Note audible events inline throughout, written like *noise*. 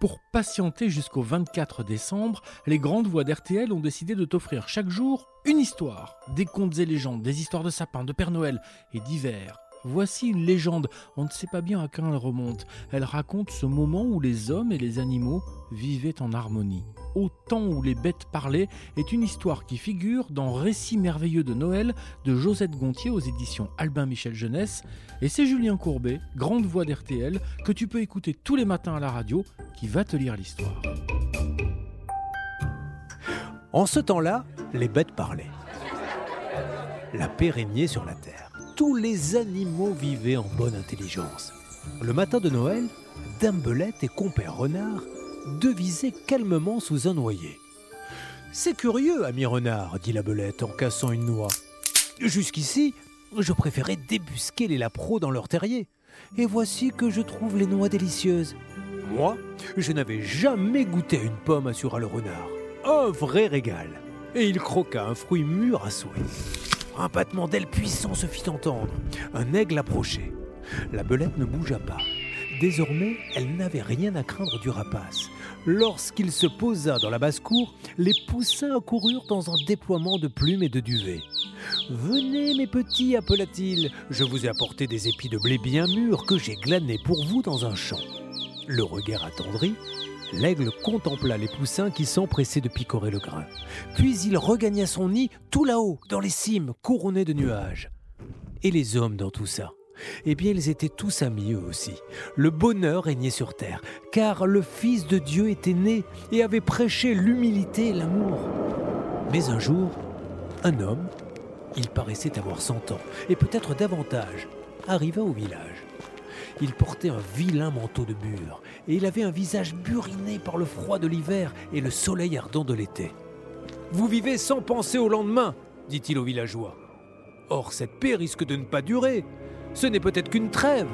Pour patienter jusqu'au 24 décembre, les grandes voix d'RTL ont décidé de t'offrir chaque jour une histoire. Des contes et légendes, des histoires de sapins, de Père Noël et divers. Voici une légende, on ne sait pas bien à quand elle remonte. Elle raconte ce moment où les hommes et les animaux vivaient en harmonie. Au temps où les bêtes parlaient est une histoire qui figure dans Récits merveilleux de Noël de Josette Gontier aux éditions Albin Michel Jeunesse. Et c'est Julien Courbet, grande voix d'RTL, que tu peux écouter tous les matins à la radio, qui va te lire l'histoire. En ce temps-là, les bêtes parlaient. La paix régnait sur la terre tous les animaux vivaient en bonne intelligence. Le matin de Noël, Dame Belette et compère Renard devisaient calmement sous un noyer. C'est curieux, ami Renard, dit la Belette en cassant une noix. Jusqu'ici, je préférais débusquer les lapros dans leur terrier. Et voici que je trouve les noix délicieuses. Moi, je n'avais jamais goûté une pomme, assura le renard. Un vrai régal. Et il croqua un fruit mûr à souhait. Un battement d'ailes puissant se fit entendre. Un aigle approchait. La belette ne bougea pas. Désormais, elle n'avait rien à craindre du rapace. Lorsqu'il se posa dans la basse-cour, les poussins accoururent dans un déploiement de plumes et de duvet. Venez, mes petits, appela-t-il, je vous ai apporté des épis de blé bien mûrs que j'ai glanés pour vous dans un champ. Le regard attendri, L'aigle contempla les poussins qui s'empressaient de picorer le grain. Puis il regagna son nid tout là-haut, dans les cimes, couronnées de nuages. Et les hommes dans tout ça? Eh bien, ils étaient tous amis eux aussi. Le bonheur régnait sur terre, car le Fils de Dieu était né et avait prêché l'humilité et l'amour. Mais un jour, un homme, il paraissait avoir cent ans, et peut-être davantage, arriva au village. Il portait un vilain manteau de bure, et il avait un visage buriné par le froid de l'hiver et le soleil ardent de l'été. Vous vivez sans penser au lendemain, dit-il aux villageois. Or, cette paix risque de ne pas durer. Ce n'est peut-être qu'une trêve.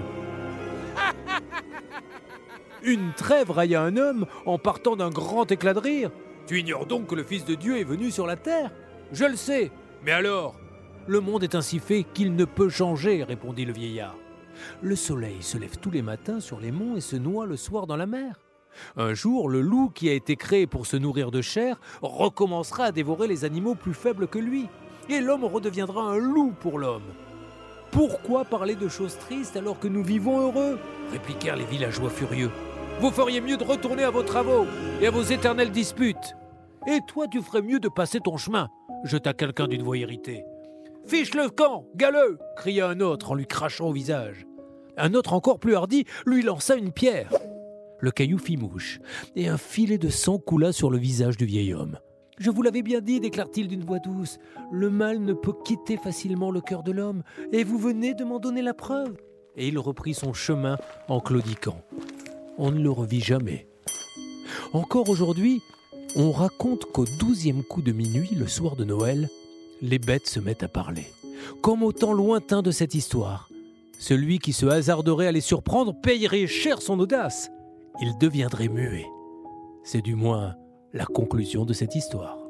*laughs* Une trêve railla un homme en partant d'un grand éclat de rire. Tu ignores donc que le Fils de Dieu est venu sur la terre Je le sais. Mais alors? Le monde est ainsi fait qu'il ne peut changer, répondit le vieillard. Le soleil se lève tous les matins sur les monts et se noie le soir dans la mer. Un jour, le loup, qui a été créé pour se nourrir de chair, recommencera à dévorer les animaux plus faibles que lui, et l'homme redeviendra un loup pour l'homme. Pourquoi parler de choses tristes alors que nous vivons heureux? répliquèrent les villageois furieux. Vous feriez mieux de retourner à vos travaux et à vos éternelles disputes. Et toi, tu ferais mieux de passer ton chemin, jeta quelqu'un d'une voix irritée. Fiche le camp, galeux cria un autre en lui crachant au visage. Un autre encore plus hardi lui lança une pierre. Le caillou fit mouche, et un filet de sang coula sur le visage du vieil homme. Je vous l'avais bien dit, déclara-t-il d'une voix douce, le mal ne peut quitter facilement le cœur de l'homme, et vous venez de m'en donner la preuve. Et il reprit son chemin en claudiquant. On ne le revit jamais. Encore aujourd'hui, on raconte qu'au douzième coup de minuit, le soir de Noël, les bêtes se mettent à parler. Comme au temps lointain de cette histoire, celui qui se hasarderait à les surprendre payerait cher son audace. Il deviendrait muet. C'est du moins la conclusion de cette histoire.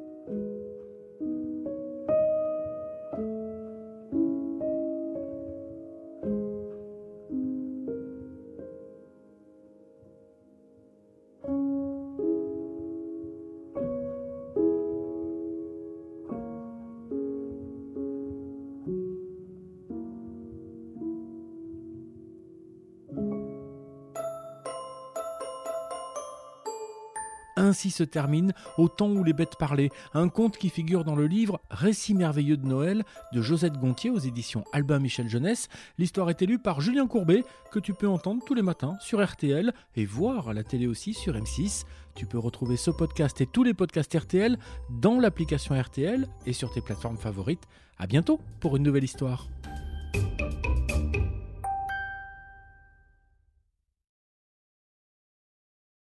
Ainsi se termine Au temps où les bêtes parlaient, un conte qui figure dans le livre Récits merveilleux de Noël de Josette Gontier aux éditions Albin Michel Jeunesse. L'histoire est élue par Julien Courbet, que tu peux entendre tous les matins sur RTL et voir à la télé aussi sur M6. Tu peux retrouver ce podcast et tous les podcasts RTL dans l'application RTL et sur tes plateformes favorites. À bientôt pour une nouvelle histoire.